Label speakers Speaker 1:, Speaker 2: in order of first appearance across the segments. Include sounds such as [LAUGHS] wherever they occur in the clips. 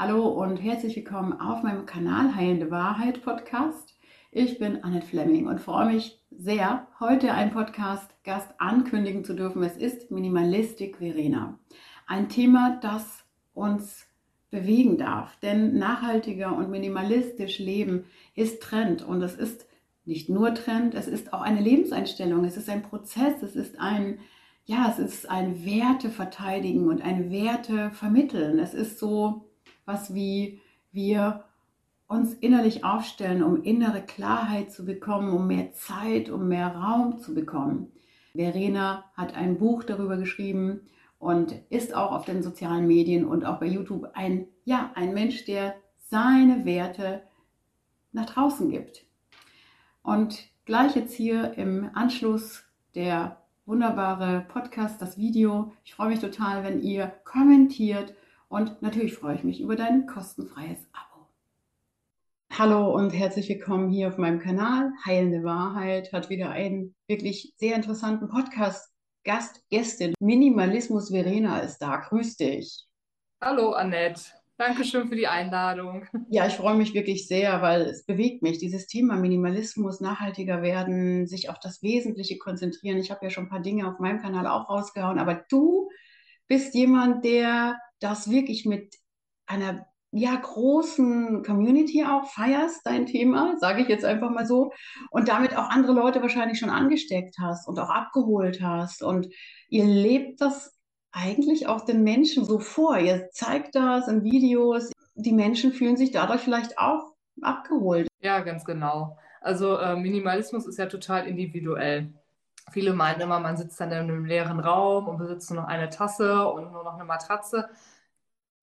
Speaker 1: Hallo und herzlich willkommen auf meinem Kanal Heilende Wahrheit Podcast. Ich bin Annette Fleming und freue mich sehr, heute einen Podcast-Gast ankündigen zu dürfen. Es ist Minimalistik Verena. Ein Thema, das uns bewegen darf. Denn nachhaltiger und minimalistisch leben ist Trend und es ist nicht nur Trend, es ist auch eine Lebenseinstellung, es ist ein Prozess, es ist ein, ja, es ist ein Werte verteidigen und ein Werte vermitteln. Es ist so was wie wir uns innerlich aufstellen, um innere Klarheit zu bekommen, um mehr Zeit, um mehr Raum zu bekommen. Verena hat ein Buch darüber geschrieben und ist auch auf den sozialen Medien und auch bei YouTube ein, ja, ein Mensch, der seine Werte nach draußen gibt. Und gleich jetzt hier im Anschluss der wunderbare Podcast, das Video. Ich freue mich total, wenn ihr kommentiert und natürlich freue ich mich über dein kostenfreies Abo. Hallo und herzlich willkommen hier auf meinem Kanal. Heilende Wahrheit hat wieder einen wirklich sehr interessanten Podcast. Gast, Gästin, Minimalismus Verena ist da. Grüß dich.
Speaker 2: Hallo Annette. Dankeschön für die Einladung. [LAUGHS]
Speaker 1: Ja, ich freue mich wirklich sehr, weil es bewegt mich. Dieses Thema Minimalismus, nachhaltiger werden, sich auf das Wesentliche konzentrieren. Ich habe ja schon ein paar Dinge auf meinem Kanal auch rausgehauen, aber du bist jemand, der das wirklich mit einer ja, großen Community auch feierst, dein Thema, sage ich jetzt einfach mal so, und damit auch andere Leute wahrscheinlich schon angesteckt hast und auch abgeholt hast. Und ihr lebt das eigentlich auch den Menschen so vor. Ihr zeigt das in Videos. Die Menschen fühlen sich dadurch vielleicht auch abgeholt.
Speaker 2: Ja, ganz genau. Also äh, Minimalismus ist ja total individuell. Viele meinen immer, man sitzt dann in einem leeren Raum und besitzt nur noch eine Tasse und nur noch eine Matratze.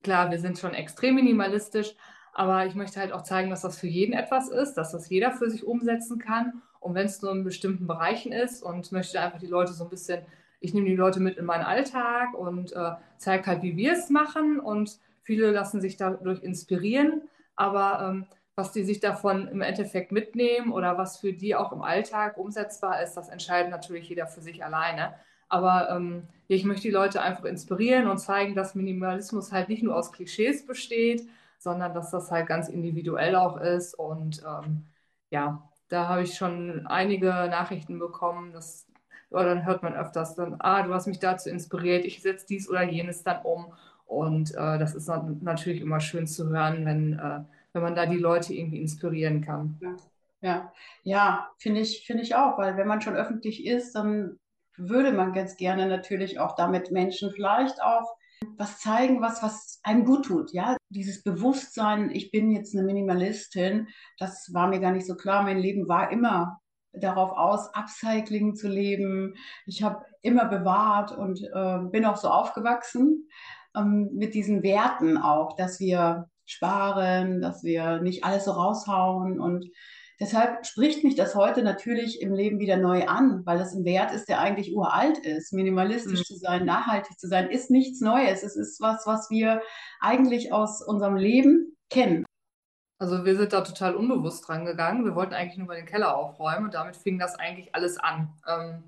Speaker 2: Klar, wir sind schon extrem minimalistisch, aber ich möchte halt auch zeigen, dass das für jeden etwas ist, dass das jeder für sich umsetzen kann. Und wenn es nur in bestimmten Bereichen ist und möchte einfach die Leute so ein bisschen ich nehme die Leute mit in meinen Alltag und äh, zeige halt, wie wir es machen. Und viele lassen sich dadurch inspirieren. Aber ähm, was die sich davon im Endeffekt mitnehmen oder was für die auch im Alltag umsetzbar ist, das entscheidet natürlich jeder für sich alleine. Aber ähm, ich möchte die Leute einfach inspirieren und zeigen, dass Minimalismus halt nicht nur aus Klischees besteht, sondern dass das halt ganz individuell auch ist. Und ähm, ja, da habe ich schon einige Nachrichten bekommen, dass oder dann hört man öfters dann, ah, du hast mich dazu inspiriert, ich setze dies oder jenes dann um. Und äh, das ist natürlich immer schön zu hören, wenn, äh, wenn man da die Leute irgendwie inspirieren kann.
Speaker 1: Ja, ja, ja finde ich, finde ich auch, weil wenn man schon öffentlich ist, dann würde man ganz gerne natürlich auch damit Menschen vielleicht auch was zeigen, was, was einem gut tut. Ja, dieses Bewusstsein, ich bin jetzt eine Minimalistin, das war mir gar nicht so klar. Mein Leben war immer darauf aus, Upcycling zu leben. Ich habe immer bewahrt und äh, bin auch so aufgewachsen ähm, mit diesen Werten auch, dass wir sparen, dass wir nicht alles so raushauen und Deshalb spricht mich das heute natürlich im Leben wieder neu an, weil das ein Wert ist, der eigentlich uralt ist. Minimalistisch mhm. zu sein, nachhaltig zu sein, ist nichts Neues. Es ist was, was wir eigentlich aus unserem Leben kennen.
Speaker 2: Also wir sind da total unbewusst dran gegangen. Wir wollten eigentlich nur mal den Keller aufräumen und damit fing das eigentlich alles an. Ähm,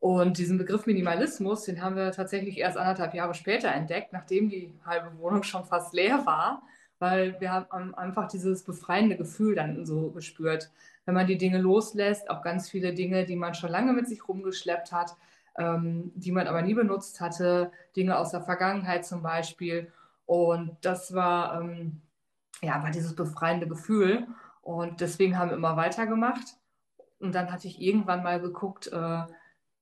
Speaker 2: und diesen Begriff Minimalismus, den haben wir tatsächlich erst anderthalb Jahre später entdeckt, nachdem die halbe Wohnung schon fast leer war, weil wir haben einfach dieses befreiende Gefühl dann so gespürt. Wenn man die Dinge loslässt, auch ganz viele Dinge, die man schon lange mit sich rumgeschleppt hat, ähm, die man aber nie benutzt hatte, Dinge aus der Vergangenheit zum Beispiel. Und das war ähm, ja, war dieses befreiende Gefühl. Und deswegen haben wir immer weitergemacht. Und dann hatte ich irgendwann mal geguckt, äh,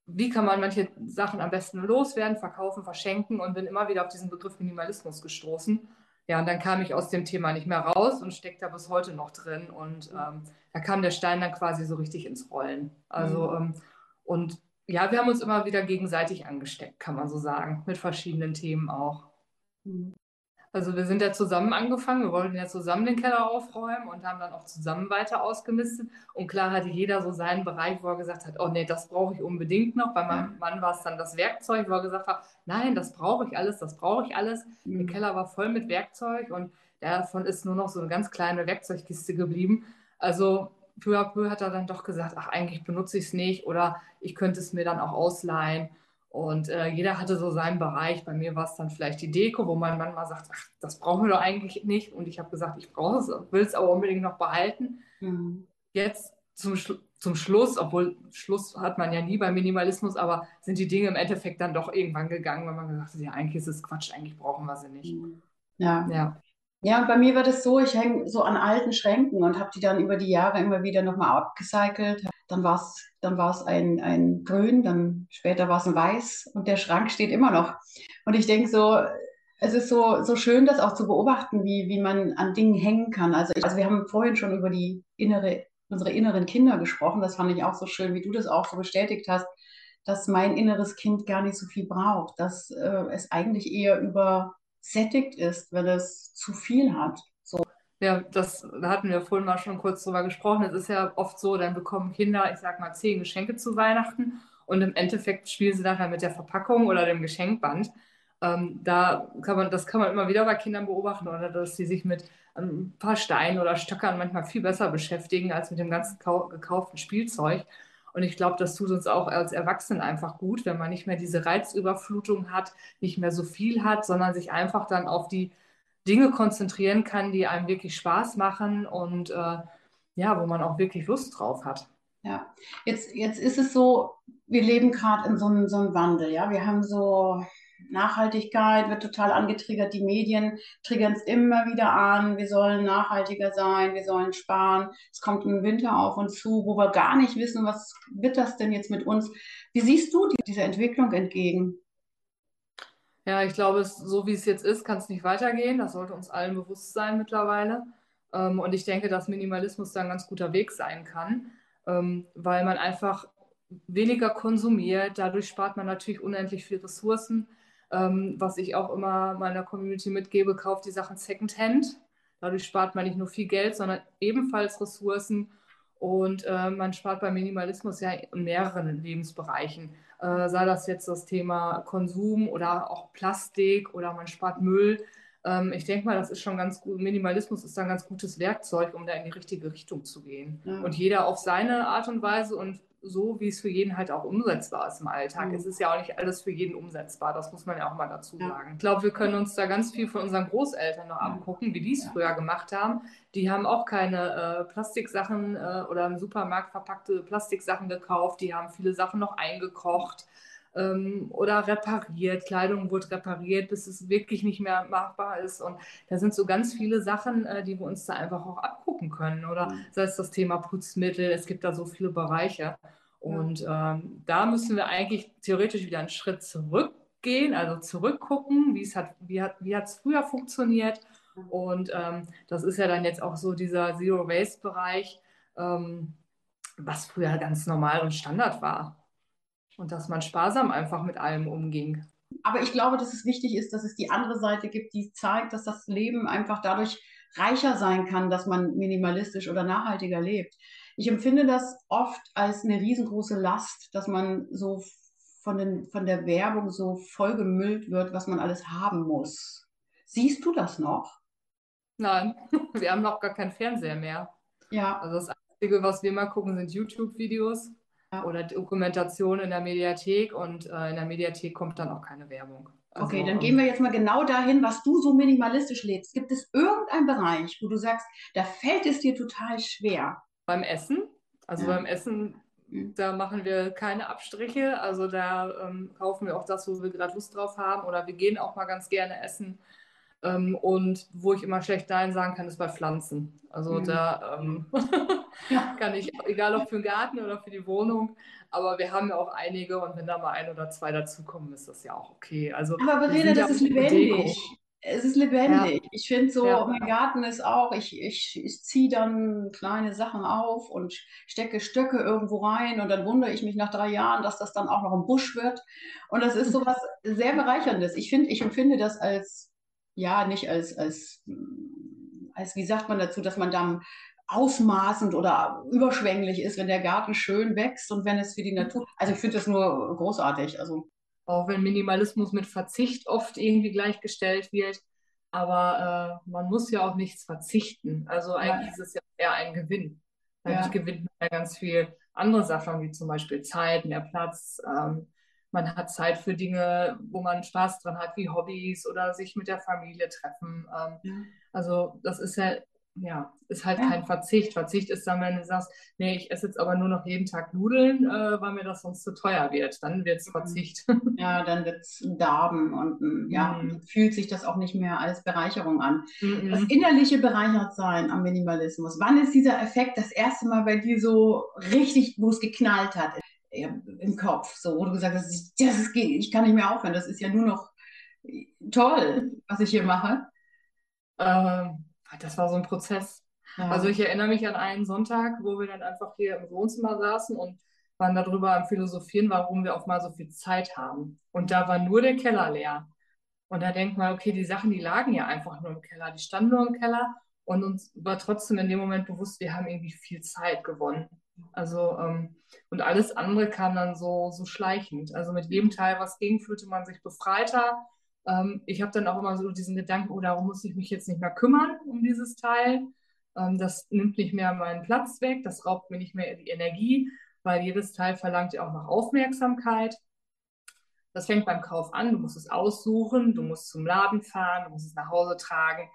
Speaker 2: wie kann man manche Sachen am besten loswerden, verkaufen, verschenken und bin immer wieder auf diesen Begriff Minimalismus gestoßen. Ja, und dann kam ich aus dem Thema nicht mehr raus und steckt da bis heute noch drin. Und ähm, da kam der Stein dann quasi so richtig ins Rollen. Also, mhm. ähm, und ja, wir haben uns immer wieder gegenseitig angesteckt, kann man so sagen, mit verschiedenen Themen auch. Mhm. Also wir sind ja zusammen angefangen, wir wollten ja zusammen den Keller aufräumen und haben dann auch zusammen weiter ausgemistet. Und klar hatte jeder so seinen Bereich, wo er gesagt hat, oh nee, das brauche ich unbedingt noch. Bei meinem Mann war es dann das Werkzeug, wo er gesagt hat, nein, das brauche ich alles, das brauche ich alles. Mhm. Der Keller war voll mit Werkzeug und davon ist nur noch so eine ganz kleine Werkzeugkiste geblieben. Also peu à peu hat er dann doch gesagt, ach, eigentlich benutze ich es nicht oder ich könnte es mir dann auch ausleihen. Und äh, jeder hatte so seinen Bereich. Bei mir war es dann vielleicht die Deko, wo man manchmal sagt, ach, das brauchen wir doch eigentlich nicht. Und ich habe gesagt, ich brauche es, will es aber unbedingt noch behalten. Mhm. Jetzt zum, zum Schluss, obwohl Schluss hat man ja nie beim Minimalismus, aber sind die Dinge im Endeffekt dann doch irgendwann gegangen, weil man gesagt hat, ja, eigentlich ist es Quatsch, eigentlich brauchen wir sie nicht. Mhm.
Speaker 1: Ja. ja. Ja, und bei mir war das so, ich hänge so an alten Schränken und habe die dann über die Jahre immer wieder nochmal abgecycelt. Dann war es dann war's ein, ein Grün, dann später war es ein Weiß und der Schrank steht immer noch. Und ich denke so, es ist so, so schön, das auch zu beobachten, wie, wie man an Dingen hängen kann. Also, ich, also wir haben vorhin schon über die innere, unsere inneren Kinder gesprochen. Das fand ich auch so schön, wie du das auch so bestätigt hast, dass mein inneres Kind gar nicht so viel braucht, dass äh, es eigentlich eher übersättigt ist, wenn es zu viel hat.
Speaker 2: Ja, das da hatten wir vorhin mal schon kurz drüber gesprochen. Es ist ja oft so, dann bekommen Kinder, ich sag mal, zehn Geschenke zu Weihnachten und im Endeffekt spielen sie nachher mit der Verpackung oder dem Geschenkband. Ähm, da kann man, das kann man immer wieder bei Kindern beobachten oder dass sie sich mit ein paar Steinen oder Stöckern manchmal viel besser beschäftigen als mit dem ganzen gekauften Spielzeug. Und ich glaube, das tut uns auch als Erwachsenen einfach gut, wenn man nicht mehr diese Reizüberflutung hat, nicht mehr so viel hat, sondern sich einfach dann auf die Dinge konzentrieren kann, die einem wirklich Spaß machen und äh, ja, wo man auch wirklich Lust drauf hat.
Speaker 1: Ja, jetzt, jetzt ist es so, wir leben gerade in so einem, so Wandel, ja. Wir haben so Nachhaltigkeit wird total angetriggert. Die Medien triggern es immer wieder an. Wir sollen nachhaltiger sein, wir sollen sparen. Es kommt ein Winter auf uns zu, wo wir gar nicht wissen, was wird das denn jetzt mit uns? Wie siehst du diese Entwicklung entgegen?
Speaker 2: Ja, ich glaube, so wie es jetzt ist, kann es nicht weitergehen. Das sollte uns allen bewusst sein mittlerweile. Ähm, und ich denke, dass Minimalismus da ein ganz guter Weg sein kann, ähm, weil man einfach weniger konsumiert. Dadurch spart man natürlich unendlich viel Ressourcen. Ähm, was ich auch immer meiner Community mitgebe, kauft die Sachen Secondhand. Dadurch spart man nicht nur viel Geld, sondern ebenfalls Ressourcen. Und äh, man spart beim Minimalismus ja in mehreren Lebensbereichen. Äh, sei das jetzt das Thema Konsum oder auch Plastik oder man spart Müll. Ähm, ich denke mal, das ist schon ganz gut. Minimalismus ist ein ganz gutes Werkzeug, um da in die richtige Richtung zu gehen. Ja. Und jeder auf seine Art und Weise und so, wie es für jeden halt auch umsetzbar ist im Alltag. Mhm. Es ist ja auch nicht alles für jeden umsetzbar, das muss man ja auch mal dazu ja. sagen. Ich glaube, wir können uns da ganz viel von unseren Großeltern noch angucken, wie die es ja. früher gemacht haben. Die haben auch keine äh, Plastiksachen äh, oder im Supermarkt verpackte Plastiksachen gekauft, die haben viele Sachen noch eingekocht ähm, oder repariert. Kleidung wurde repariert, bis es wirklich nicht mehr machbar ist. Und da sind so ganz viele Sachen, äh, die wir uns da einfach auch abgucken können. Oder mhm. sei es das Thema Putzmittel, es gibt da so viele Bereiche. Und ähm, da müssen wir eigentlich theoretisch wieder einen Schritt zurückgehen, also zurückgucken, wie es hat, wie hat, wie hat es früher funktioniert. Mhm. Und ähm, das ist ja dann jetzt auch so dieser Zero-Waste-Bereich, ähm, was früher ganz normal und Standard war. Und dass man sparsam einfach mit allem umging.
Speaker 1: Aber ich glaube, dass es wichtig ist, dass es die andere Seite gibt, die zeigt, dass das Leben einfach dadurch reicher sein kann, dass man minimalistisch oder nachhaltiger lebt. Ich empfinde das oft als eine riesengroße Last, dass man so von, den, von der Werbung so vollgemüllt wird, was man alles haben muss. Siehst du das noch?
Speaker 2: Nein, [LAUGHS] wir haben noch gar keinen Fernseher mehr. Ja. Also das Einzige, was wir mal gucken, sind YouTube-Videos oder Dokumentation in der Mediathek und äh, in der Mediathek kommt dann auch keine Werbung.
Speaker 1: Also, okay, dann gehen wir jetzt mal genau dahin, was du so minimalistisch lebst. Gibt es irgendeinen Bereich, wo du sagst, da fällt es dir total schwer?
Speaker 2: Beim Essen. Also ja. beim Essen, mhm. da machen wir keine Abstriche. Also da ähm, kaufen wir auch das, wo wir gerade Lust drauf haben. Oder wir gehen auch mal ganz gerne essen. Ähm, und wo ich immer schlecht Nein sagen kann, ist bei Pflanzen. Also mhm. da ähm, [LAUGHS] kann ich, egal ob für den Garten oder für die Wohnung, aber wir haben ja auch einige und wenn da mal ein oder zwei dazukommen, ist das ja auch okay. Also,
Speaker 1: aber Verena, das ist lebendig. Es ist lebendig. Ja. Ich finde so, ja. mein Garten ist auch, ich, ich, ich ziehe dann kleine Sachen auf und stecke Stöcke irgendwo rein und dann wundere ich mich nach drei Jahren, dass das dann auch noch ein Busch wird. Und das ist so [LAUGHS] was sehr Bereicherndes. Ich finde, ich empfinde das als, ja, nicht als, als, als, wie sagt man dazu, dass man dann ausmaßend oder überschwänglich ist, wenn der Garten schön wächst und wenn es für die Natur. Also ich finde das nur großartig. Also
Speaker 2: auch wenn Minimalismus mit Verzicht oft irgendwie gleichgestellt wird, aber äh, man muss ja auch nichts verzichten. Also eigentlich ja. ist es ja eher ein Gewinn. Dadurch ja. gewinnt man ja ganz viel andere Sachen, wie zum Beispiel Zeit, mehr Platz, ähm, man hat Zeit für Dinge, wo man Spaß dran hat, wie Hobbys oder sich mit der Familie treffen. Ähm. Also das ist ja, ja, ist halt ja. kein Verzicht. Verzicht ist dann, wenn du sagst, nee, ich esse jetzt aber nur noch jeden Tag Nudeln, äh, weil mir das sonst zu teuer wird. Dann wird es mhm. Verzicht. [LAUGHS]
Speaker 1: Ja, dann wird es ein Darben und ja, mhm. fühlt sich das auch nicht mehr als Bereicherung an. Mhm. Das innerliche Bereichertsein am Minimalismus. Wann ist dieser Effekt das erste Mal bei dir so richtig, wo es geknallt hat? Im Kopf, so, wo du gesagt hast, das ist, ich kann nicht mehr aufhören, das ist ja nur noch toll, was ich hier mache.
Speaker 2: Ähm, das war so ein Prozess. Ja. Also ich erinnere mich an einen Sonntag, wo wir dann einfach hier im Wohnzimmer saßen und waren darüber am Philosophieren, warum wir auch mal so viel Zeit haben. Und da war nur der Keller leer. Und da denkt man, okay, die Sachen, die lagen ja einfach nur im Keller, die standen nur im Keller und uns war trotzdem in dem Moment bewusst, wir haben irgendwie viel Zeit gewonnen. Also, ähm, und alles andere kam dann so, so schleichend. Also mit jedem Teil, was ging, fühlte man sich befreiter. Ähm, ich habe dann auch immer so diesen Gedanken, oh, darum muss ich mich jetzt nicht mehr kümmern um dieses Teil. Ähm, das nimmt nicht mehr meinen Platz weg, das raubt mir nicht mehr die Energie, weil jedes Teil verlangt ja auch noch Aufmerksamkeit. Das fängt beim Kauf an, du musst es aussuchen, du musst zum Laden fahren, du musst es nach Hause tragen,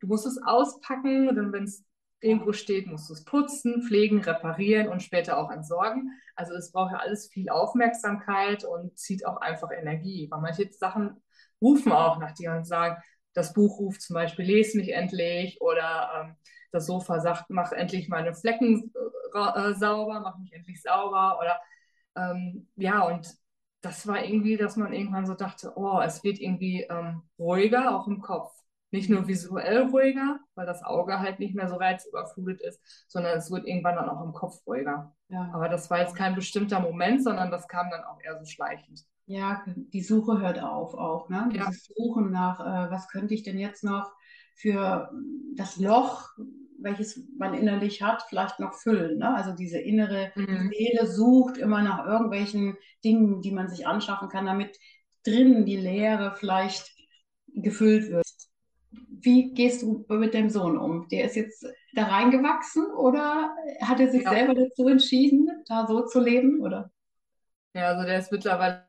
Speaker 2: du musst es auspacken, dann wenn es irgendwo steht, musst du es putzen, pflegen, reparieren und später auch entsorgen. Also es braucht ja alles viel Aufmerksamkeit und zieht auch einfach Energie. Weil manche Sachen rufen auch nach dir und sagen, das Buch ruft zum Beispiel, lese mich endlich oder ähm, das Sofa sagt, mach endlich meine Flecken äh, sauber, mach mich endlich sauber oder ähm, ja und das war irgendwie, dass man irgendwann so dachte, oh, es wird irgendwie ähm, ruhiger auch im Kopf nicht nur visuell ruhiger, weil das Auge halt nicht mehr so reizüberflutet ist, sondern es wird irgendwann dann auch im Kopf ruhiger. Ja. Aber das war jetzt kein bestimmter Moment, sondern das kam dann auch eher so schleichend.
Speaker 1: Ja, die Suche hört auf auch, ne? Ja. Dieses Suchen nach, äh, was könnte ich denn jetzt noch für das Loch, welches man innerlich hat, vielleicht noch füllen. Ne? Also diese innere mhm. Seele sucht immer nach irgendwelchen Dingen, die man sich anschaffen kann, damit drinnen die Leere vielleicht gefüllt wird wie gehst du mit dem Sohn um? Der ist jetzt da reingewachsen oder hat er sich ja. selber dazu entschieden, da so zu leben? Oder?
Speaker 2: Ja, also der ist mittlerweile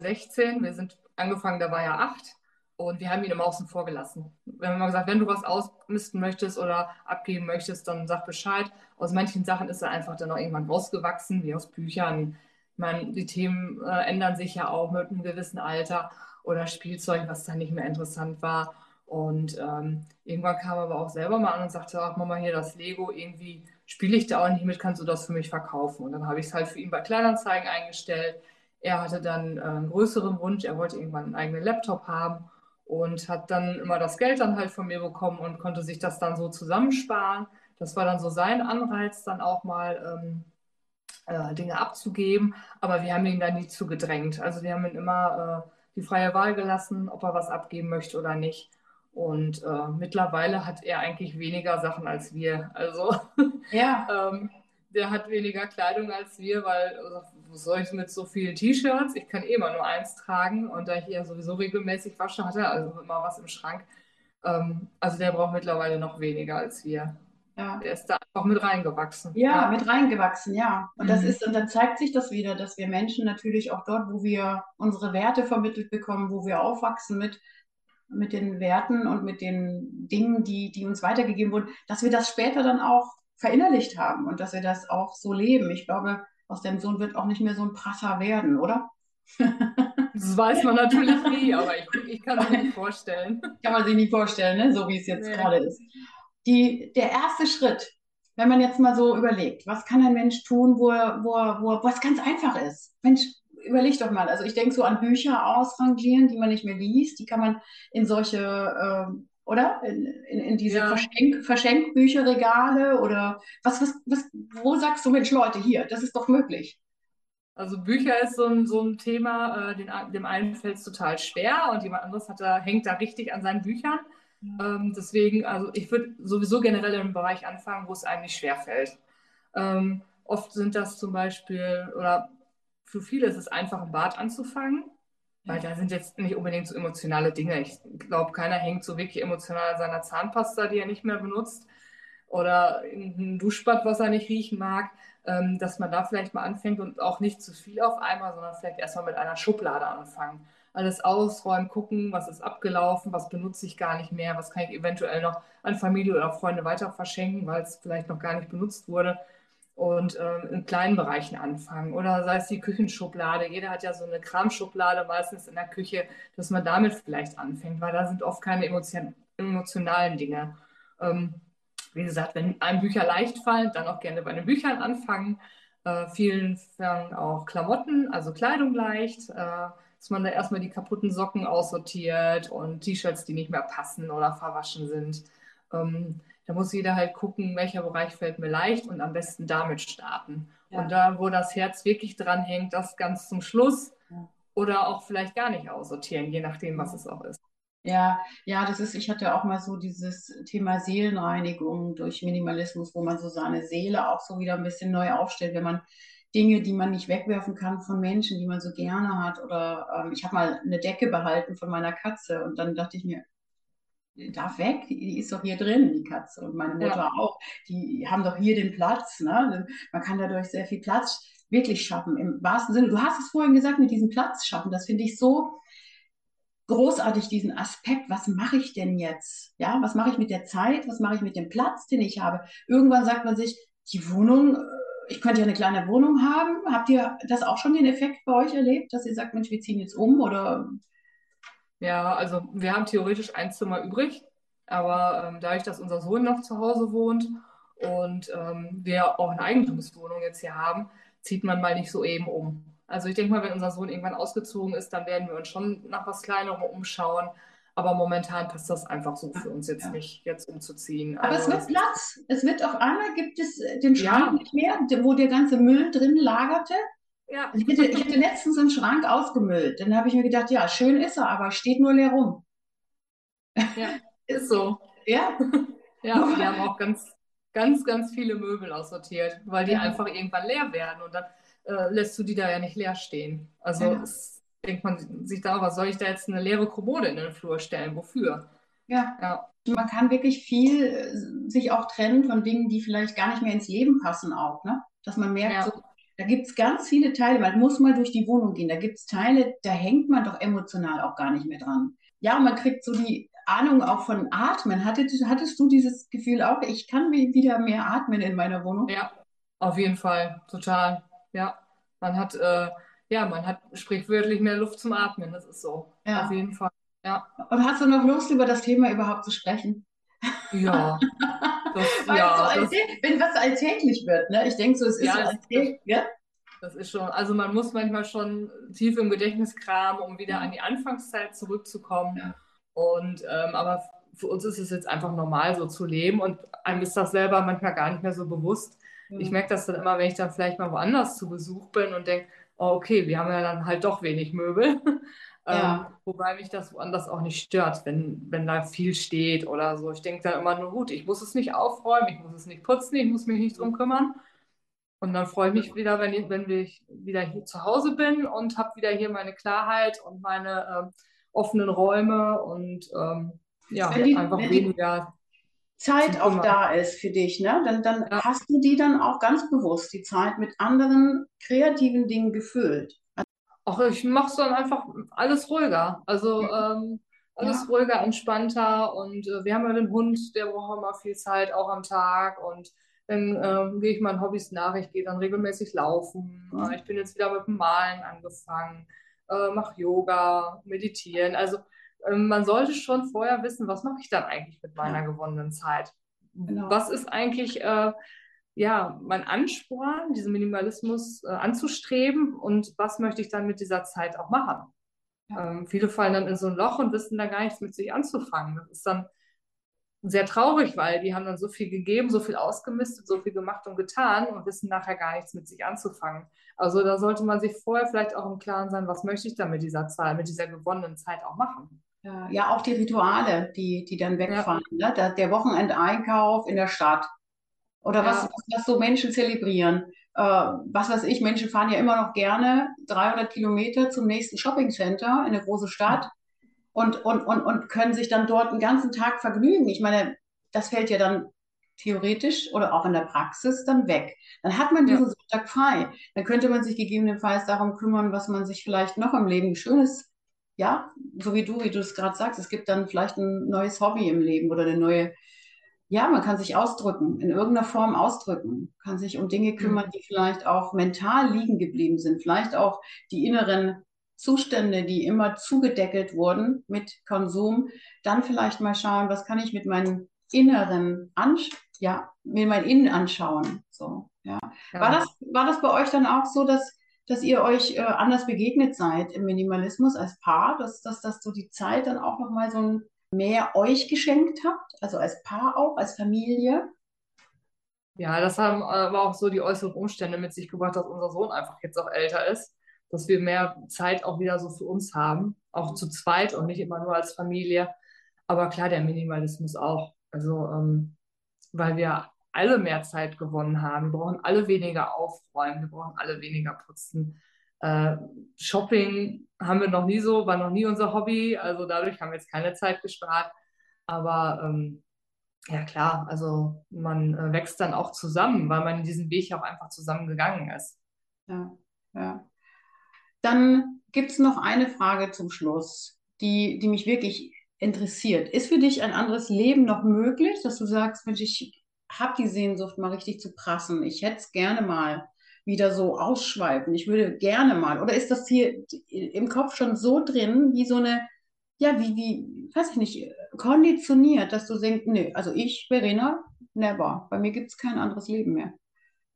Speaker 2: 16. Wir sind angefangen, da war er 8. Und wir haben ihn im Außen vorgelassen. Wir haben immer gesagt, wenn du was ausmisten möchtest oder abgeben möchtest, dann sag Bescheid. Aus manchen Sachen ist er einfach dann auch irgendwann rausgewachsen, wie aus Büchern. Meine, die Themen äh, ändern sich ja auch mit einem gewissen Alter oder Spielzeug, was dann nicht mehr interessant war. Und ähm, irgendwann kam er aber auch selber mal an und sagte, ach Mama, hier das Lego, irgendwie spiele ich da auch nicht mit, kannst du das für mich verkaufen? Und dann habe ich es halt für ihn bei Kleinanzeigen eingestellt. Er hatte dann äh, einen größeren Wunsch, er wollte irgendwann einen eigenen Laptop haben und hat dann immer das Geld dann halt von mir bekommen und konnte sich das dann so zusammensparen. Das war dann so sein Anreiz, dann auch mal ähm, äh, Dinge abzugeben. Aber wir haben ihn da nie zugedrängt. Also wir haben ihn immer äh, die freie Wahl gelassen, ob er was abgeben möchte oder nicht. Und äh, mittlerweile hat er eigentlich weniger Sachen als wir. Also [LAUGHS] ja. ähm, der hat weniger Kleidung als wir, weil also, was soll ich mit so vielen T-Shirts? Ich kann eh immer nur eins tragen und da ich ja sowieso regelmäßig wasche, hat er also immer was im Schrank. Ähm, also der braucht mittlerweile noch weniger als wir. Ja. Der ist da einfach mit reingewachsen.
Speaker 1: Ja, ja. mit reingewachsen, ja. Und mhm. das ist, und dann zeigt sich das wieder, dass wir Menschen natürlich auch dort, wo wir unsere Werte vermittelt bekommen, wo wir aufwachsen mit, mit den Werten und mit den Dingen, die, die uns weitergegeben wurden, dass wir das später dann auch verinnerlicht haben und dass wir das auch so leben. Ich glaube, aus dem Sohn wird auch nicht mehr so ein Prasser werden, oder?
Speaker 2: Das weiß man natürlich nie, aber ich, ich kann es mir nicht vorstellen.
Speaker 1: Kann man sich nicht vorstellen, ne? so wie es jetzt nee. gerade ist. Die, der erste Schritt, wenn man jetzt mal so überlegt, was kann ein Mensch tun, wo er, wo er, wo er, was ganz einfach ist? Mensch, überleg doch mal. Also ich denke so an Bücher ausrangieren, die man nicht mehr liest. Die kann man in solche, äh, oder? In, in, in diese ja. Verschenk Verschenkbücherregale oder was, was, was, wo sagst du, Mensch, Leute, hier, das ist doch möglich.
Speaker 2: Also Bücher ist so ein, so ein Thema, äh, den, dem einen fällt es total schwer und jemand anderes da, hängt da richtig an seinen Büchern. Ähm, deswegen, also ich würde sowieso generell im Bereich anfangen, wo es eigentlich schwer fällt. Ähm, oft sind das zum Beispiel, oder für viele ist es einfach, ein Bad anzufangen, weil da sind jetzt nicht unbedingt so emotionale Dinge. Ich glaube, keiner hängt so wirklich emotional an seiner Zahnpasta, die er nicht mehr benutzt. oder ein Duschbad, was er nicht riechen mag, ähm, dass man da vielleicht mal anfängt und auch nicht zu viel auf einmal, sondern vielleicht erstmal mit einer Schublade anfangen. Alles ausräumen, gucken, was ist abgelaufen, was benutze ich gar nicht mehr, was kann ich eventuell noch an Familie oder Freunde weiter verschenken, weil es vielleicht noch gar nicht benutzt wurde und ähm, in kleinen Bereichen anfangen. Oder sei es die Küchenschublade. Jeder hat ja so eine Kramschublade meistens in der Küche, dass man damit vielleicht anfängt, weil da sind oft keine emotion emotionalen Dinge. Ähm, wie gesagt, wenn einem Bücher leicht fallen, dann auch gerne bei den Büchern anfangen. Äh, vielen fangen auch Klamotten, also Kleidung leicht, äh, dass man da erstmal die kaputten Socken aussortiert und T-Shirts, die nicht mehr passen oder verwaschen sind. Ähm, da muss jeder halt gucken, welcher Bereich fällt mir leicht und am besten damit starten. Ja. Und da, wo das Herz wirklich dran hängt, das ganz zum Schluss ja. oder auch vielleicht gar nicht aussortieren, je nachdem, was es auch ist.
Speaker 1: Ja, ja, das ist, ich hatte auch mal so dieses Thema Seelenreinigung durch Minimalismus, wo man so seine Seele auch so wieder ein bisschen neu aufstellt, wenn man Dinge, die man nicht wegwerfen kann von Menschen, die man so gerne hat. Oder ähm, ich habe mal eine Decke behalten von meiner Katze und dann dachte ich mir, darf weg, die ist doch hier drin, die Katze und meine Mutter ja. auch. Die haben doch hier den Platz. Ne? Man kann dadurch sehr viel Platz wirklich schaffen, im wahrsten Sinne. Du hast es vorhin gesagt mit diesem Platz schaffen, das finde ich so großartig, diesen Aspekt, was mache ich denn jetzt? Ja, was mache ich mit der Zeit? Was mache ich mit dem Platz, den ich habe? Irgendwann sagt man sich, die Wohnung, äh, ich könnte ja eine kleine Wohnung haben. Habt ihr das auch schon den Effekt bei euch erlebt, dass ihr sagt, Mensch, wir ziehen jetzt um oder
Speaker 2: ja, also wir haben theoretisch ein Zimmer übrig, aber ähm, dadurch, dass unser Sohn noch zu Hause wohnt und ähm, wir auch eine Eigentumswohnung jetzt hier haben, zieht man mal nicht so eben um. Also ich denke mal, wenn unser Sohn irgendwann ausgezogen ist, dann werden wir uns schon nach was Kleinerem umschauen. Aber momentan passt das einfach so für uns jetzt ja. nicht, jetzt umzuziehen.
Speaker 1: Aber also, es wird Platz. Es wird auf einmal gibt es den Schrank ja. nicht mehr, wo der ganze Müll drin lagerte. Ja. Ich hätte, ich hätte letztens einen Schrank ausgemüllt. Dann habe ich mir gedacht, ja, schön ist er, aber steht nur leer rum.
Speaker 2: Ja, [LAUGHS] ist so.
Speaker 1: Ja.
Speaker 2: Ja, wir [LAUGHS] haben auch ganz, ganz, ganz viele Möbel aussortiert, weil die ja. einfach irgendwann leer werden und dann äh, lässt du die da ja nicht leer stehen. Also ja. es, denkt man sich da, was soll ich da jetzt eine leere Kommode in den Flur stellen? Wofür?
Speaker 1: Ja. ja. Man kann wirklich viel äh, sich auch trennen von Dingen, die vielleicht gar nicht mehr ins Leben passen auch, ne? Dass man merkt, ja. so, da gibt es ganz viele Teile, man muss mal durch die Wohnung gehen. Da gibt es Teile, da hängt man doch emotional auch gar nicht mehr dran. Ja, und man kriegt so die Ahnung auch von Atmen. Hattest, hattest du dieses Gefühl auch, ich kann wieder mehr atmen in meiner Wohnung?
Speaker 2: Ja, auf jeden Fall, total. Ja, man hat, äh, ja, man hat sprichwörtlich mehr Luft zum Atmen. Das ist so. Ja. Auf jeden Fall. Ja.
Speaker 1: Und hast du noch Lust, über das Thema überhaupt zu sprechen?
Speaker 2: Ja. [LAUGHS]
Speaker 1: Das, [LAUGHS] ja, so das, wenn was alltäglich wird, ne? Ich denke so, es ist ja, so alltäglich, ja?
Speaker 2: Das ist schon, also man muss manchmal schon tief im Gedächtnis kramen, um wieder an die Anfangszeit zurückzukommen. Ja. Und ähm, aber für uns ist es jetzt einfach normal, so zu leben und einem ist das selber manchmal gar nicht mehr so bewusst. Mhm. Ich merke das dann immer, wenn ich dann vielleicht mal woanders zu Besuch bin und denke, oh, okay, wir haben ja dann halt doch wenig Möbel. Ja. Ähm, wobei mich das woanders auch nicht stört, wenn, wenn da viel steht oder so. Ich denke dann immer nur, gut, ich muss es nicht aufräumen, ich muss es nicht putzen, ich muss mich nicht drum kümmern. Und dann freue ich mich wieder, wenn ich, wenn ich wieder hier zu Hause bin und habe wieder hier meine Klarheit und meine ähm, offenen Räume und ähm, ja, die, einfach weniger.
Speaker 1: Zeit auch da ist für dich, ne? Dann, dann ja. hast du die dann auch ganz bewusst, die Zeit mit anderen kreativen Dingen gefüllt.
Speaker 2: Ach, ich mache es dann einfach alles ruhiger. Also ähm, alles ja. ruhiger, entspannter. Und äh, wir haben ja den Hund, der braucht immer viel Zeit, auch am Tag. Und dann äh, gehe ich meinen Hobbys nach. Ich gehe dann regelmäßig laufen. Mhm. Äh, ich bin jetzt wieder mit dem Malen angefangen. Äh, mache Yoga, meditieren. Also ähm, man sollte schon vorher wissen, was mache ich dann eigentlich mit meiner gewonnenen Zeit? Genau. Was ist eigentlich äh, ja, mein Ansporn, diesen Minimalismus äh, anzustreben und was möchte ich dann mit dieser Zeit auch machen. Ja. Ähm, viele fallen dann in so ein Loch und wissen da gar nichts mit sich anzufangen. Das ist dann sehr traurig, weil die haben dann so viel gegeben, so viel ausgemistet, so viel gemacht und getan und wissen nachher gar nichts mit sich anzufangen. Also da sollte man sich vorher vielleicht auch im Klaren sein, was möchte ich dann mit dieser Zeit, mit dieser gewonnenen Zeit auch machen.
Speaker 1: Ja, ja auch die Rituale, die, die dann wegfallen. Ja. Ne? Der Wochenendeinkauf in der Stadt oder was, ja. was so Menschen zelebrieren. Äh, was weiß ich, Menschen fahren ja immer noch gerne 300 Kilometer zum nächsten Shoppingcenter in eine große Stadt und, und, und, und können sich dann dort einen ganzen Tag vergnügen. Ich meine, das fällt ja dann theoretisch oder auch in der Praxis dann weg. Dann hat man diesen
Speaker 2: Ja.
Speaker 1: Sonntag frei. Dann könnte man sich gegebenenfalls darum kümmern, was man sich vielleicht noch im Leben Schönes, ja, so wie du, wie du es gerade sagst, es gibt dann vielleicht ein neues Hobby im Leben oder eine neue, ja, man kann sich ausdrücken, in irgendeiner Form ausdrücken, kann sich um Dinge kümmern,
Speaker 2: Mhm.
Speaker 1: die vielleicht auch mental liegen geblieben sind, vielleicht auch die inneren Zustände, die immer zugedeckelt wurden mit Konsum, dann vielleicht mal schauen, was kann ich mit meinen inneren Ansch ja, mir mein Innen anschauen. So, ja. War
Speaker 2: Ja.
Speaker 1: das, war das bei euch dann auch so, dass, dass ihr euch äh, anders begegnet seid im Minimalismus als Paar, dass, dass, dass du die Zeit dann auch nochmal so ein mehr euch geschenkt habt, also als Paar auch, als Familie?
Speaker 2: Ja, das haben aber auch so die äußeren Umstände mit sich gebracht, dass unser Sohn einfach jetzt auch älter ist, dass wir mehr Zeit auch wieder so für uns haben, auch zu zweit und nicht immer nur als Familie. Aber klar, der Minimalismus auch. Also, ähm, weil wir alle mehr Zeit gewonnen haben. Wir brauchen alle weniger aufräumen, wir brauchen alle weniger putzen. Äh, Shopping haben wir noch nie so, war noch nie unser Hobby. Also dadurch haben wir jetzt keine Zeit gespart. Aber ähm, ja, klar, also man äh, wächst dann auch zusammen, weil man diesen Weg auch einfach zusammen gegangen ist.
Speaker 1: Ja, ja. Dann gibt es noch eine Frage zum Schluss, die, die mich wirklich interessiert. Ist für dich ein anderes Leben noch möglich, dass du sagst, Mensch, ich habe die Sehnsucht, mal richtig zu prassen. Ich hätte es gerne mal wieder so ausschweifen. Ich würde gerne mal. Oder ist das hier im Kopf schon so drin, wie so eine, ja, wie, wie, weiß ich nicht, konditioniert, dass du denkst, nee, also ich, Verena, never. Bei mir gibt es kein anderes Leben mehr.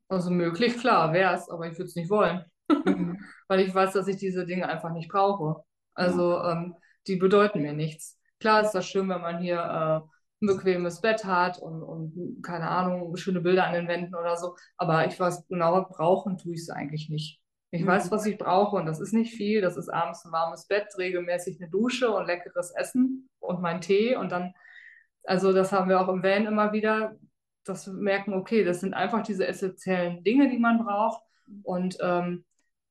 Speaker 2: Also möglich, klar, wäre es, aber ich würde es nicht wollen,
Speaker 1: Mhm. [LAUGHS]
Speaker 2: weil ich weiß, dass ich diese Dinge einfach nicht brauche.
Speaker 1: Ja,
Speaker 2: Also ähm, die bedeuten mir nichts. Klar ist das schön, wenn man hier äh, ein bequemes Bett hat und, und keine Ahnung, schöne Bilder an den Wänden oder so, aber ich weiß genau, brauchen tue ich es eigentlich nicht. Ich weiß,
Speaker 1: mhm.
Speaker 2: was ich brauche und das ist nicht viel. Das ist abends ein warmes Bett, regelmäßig eine Dusche und leckeres Essen und mein Tee und dann Also das haben wir auch im Van immer wieder, dass wir merken, okay, das sind einfach diese essentiellen Dinge, die man braucht. Und ähm,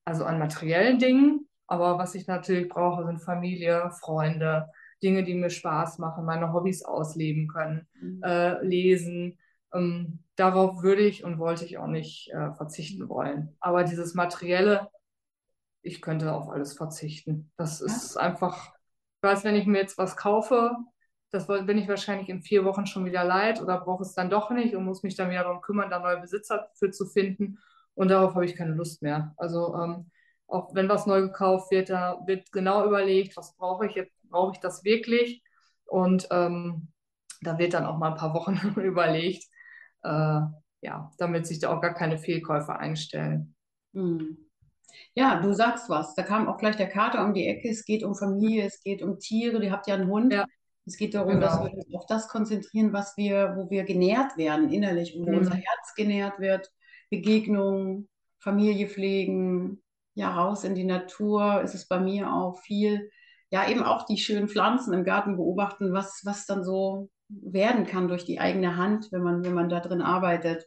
Speaker 2: also an materiellen Dingen, aber was ich natürlich brauche, sind Familie, Freunde, Dinge, die mir Spaß machen, meine Hobbys ausleben können,
Speaker 1: Mhm.
Speaker 2: äh, lesen. Ähm, darauf würde ich und wollte ich auch nicht äh, verzichten wollen. Aber dieses Materielle, ich könnte auf alles verzichten. Das
Speaker 1: Ja,
Speaker 2: ist einfach, ich weiß, wenn ich mir jetzt was kaufe, das bin ich wahrscheinlich in vier Wochen schon wieder leid oder brauche es dann doch nicht und muss mich dann wieder darum kümmern, da neue Besitzer für zu finden. Und darauf habe ich keine Lust mehr. Also ähm, auch wenn was neu gekauft wird, da wird genau überlegt, was brauche ich jetzt, brauche ich das wirklich? Und ähm, da wird dann auch mal ein paar Wochen [LAUGHS] überlegt, äh, ja, damit sich da auch gar keine Fehlkäufe einstellen.
Speaker 1: Mhm. Ja, du sagst was. Da kam auch gleich der Kater um die Ecke. Es geht um Familie, es geht um Tiere. Ihr habt ja einen Hund.
Speaker 2: Ja,
Speaker 1: Es geht darum, dass wir
Speaker 2: genau.
Speaker 1: uns auf das konzentrieren, was wir, wo wir genährt werden innerlich und wo unser
Speaker 2: Mhm.
Speaker 1: Herz genährt wird. Begegnung, Familie pflegen, ja, raus in die Natur. Ist es bei mir auch viel. Ja, eben auch die schönen Pflanzen im Garten beobachten, was, was dann so werden kann durch die eigene Hand, wenn man, wenn man da drin arbeitet.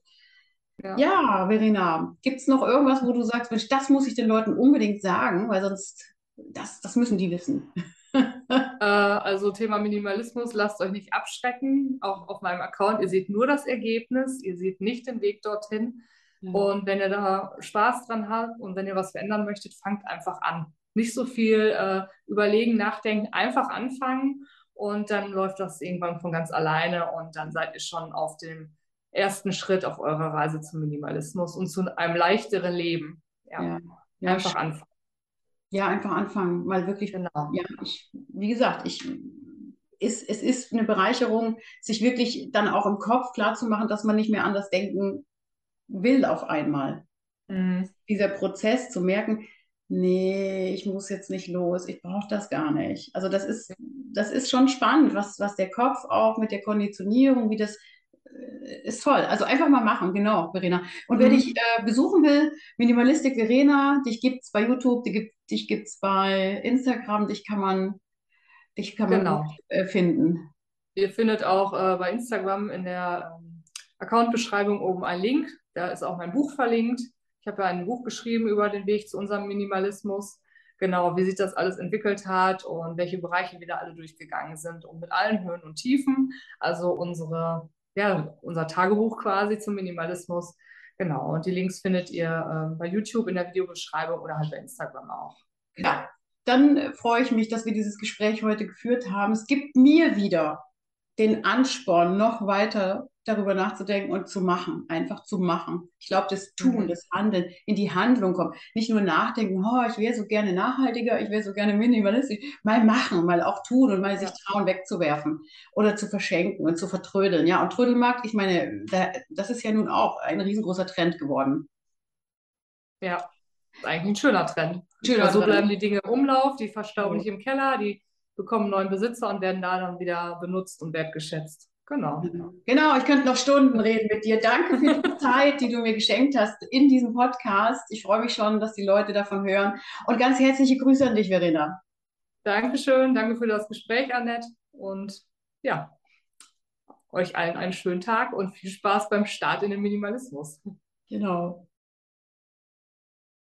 Speaker 2: Ja.
Speaker 1: Ja, Verena, gibt es noch irgendwas, wo du sagst, Mensch, das muss ich den Leuten unbedingt sagen, weil sonst, das, das müssen die wissen. [LAUGHS]
Speaker 2: Äh, also Thema Minimalismus, lasst euch nicht abschrecken. Auch auf meinem Account, ihr seht nur das Ergebnis, ihr seht nicht den Weg dorthin.
Speaker 1: Ja,
Speaker 2: Und wenn ihr da Spaß dran habt und wenn ihr was verändern möchtet, fangt einfach an. Nicht so viel äh, überlegen, nachdenken, einfach anfangen und dann läuft das irgendwann von ganz alleine und dann seid ihr schon auf dem ersten Schritt auf eurer Reise zum Minimalismus und zu einem leichteren Leben. Ja,
Speaker 1: ja, ja,
Speaker 2: einfach
Speaker 1: sch-
Speaker 2: anfangen.
Speaker 1: ja, einfach anfangen, mal wirklich,
Speaker 2: Genau.
Speaker 1: ja, ich, wie gesagt, ich, ist, es ist eine Bereicherung, sich wirklich dann auch im Kopf klarzumachen, dass man nicht mehr anders denken will auf einmal.
Speaker 2: Mhm.
Speaker 1: Dieser Prozess zu merken, nee, ich muss jetzt nicht los, ich brauche das gar nicht. Also das ist, das ist schon spannend, was, was der Kopf auch mit der Konditionierung, wie das äh, ist toll. Also einfach mal machen, genau, Verena. Und wer dich
Speaker 2: Mhm.
Speaker 1: äh, besuchen will, Minimalistik Verena, dich gibt's bei YouTube, dich, gibt, dich gibt's bei Instagram, dich kann man, dich kann man
Speaker 2: Genau.
Speaker 1: äh, finden.
Speaker 2: Ihr findet auch äh, bei Instagram in der ähm, Account-Beschreibung oben einen Link. Da ist auch mein Buch verlinkt. Ich habe ja ein Buch geschrieben über den Weg zu unserem Minimalismus. Genau, wie sich das alles entwickelt hat und welche Bereiche wir da alle durchgegangen sind und mit allen Höhen und Tiefen. Also unsere ja, unser Tagebuch quasi zum Minimalismus. Genau, und die Links findet ihr äh, bei YouTube in der Videobeschreibung oder halt bei Instagram auch.
Speaker 1: Genau. Dann freue ich mich, dass wir dieses Gespräch heute geführt haben. Es gibt mir wieder den Ansporn, noch weiter darüber nachzudenken und zu machen, einfach zu machen. Ich glaube, das Tun, mhm. das Handeln, in die Handlung kommen. Nicht nur nachdenken, oh, ich wäre so gerne nachhaltiger, ich wäre so gerne minimalistisch. Mal machen, mal auch tun und mal sich trauen, wegzuwerfen oder zu verschenken und zu vertrödeln. Ja, und Trödelmarkt, ich meine, das ist ja nun auch ein riesengroßer Trend geworden.
Speaker 2: Ja, eigentlich ein schöner Trend. Schöner so bleiben die Dinge im Umlauf, die verstauben nicht im Keller, die bekommen neuen Besitzer und werden da dann wieder benutzt und wertgeschätzt. Genau.
Speaker 1: Genau, ich könnte noch Stunden reden mit dir. Danke für die [LAUGHS] Zeit, die du mir geschenkt hast in diesem Podcast. Ich freue mich schon, dass die Leute davon hören. Und ganz herzliche Grüße an dich, Verena.
Speaker 2: Dankeschön, danke für das Gespräch, Annette. Und ja, euch allen einen schönen Tag und viel Spaß beim Start in den Minimalismus.
Speaker 1: Genau.